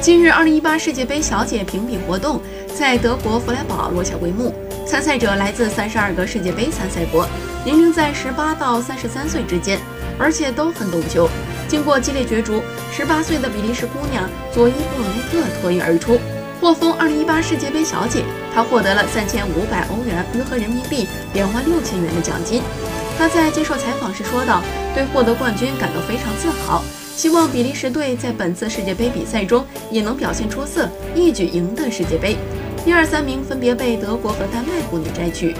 近日二零一八世界杯小姐评比活动在德国弗莱堡落下帷幕。参赛者来自三十二个世界杯参赛国，年龄在十八到三十三岁之间，而且都很懂球。经过激烈角逐十八岁的比利时姑娘佐伊布鲁内特脱颖而出，获封二零一八世界杯小姐。她获得了三千五百欧元（约合人民币两万六千元）的奖金。她在接受采访时说道：“对获得冠军感到非常自豪。”希望比利时队在本次世界杯比赛中也能表现出色，一举赢得世界杯。第二三名分别被德国和丹麦国女摘取。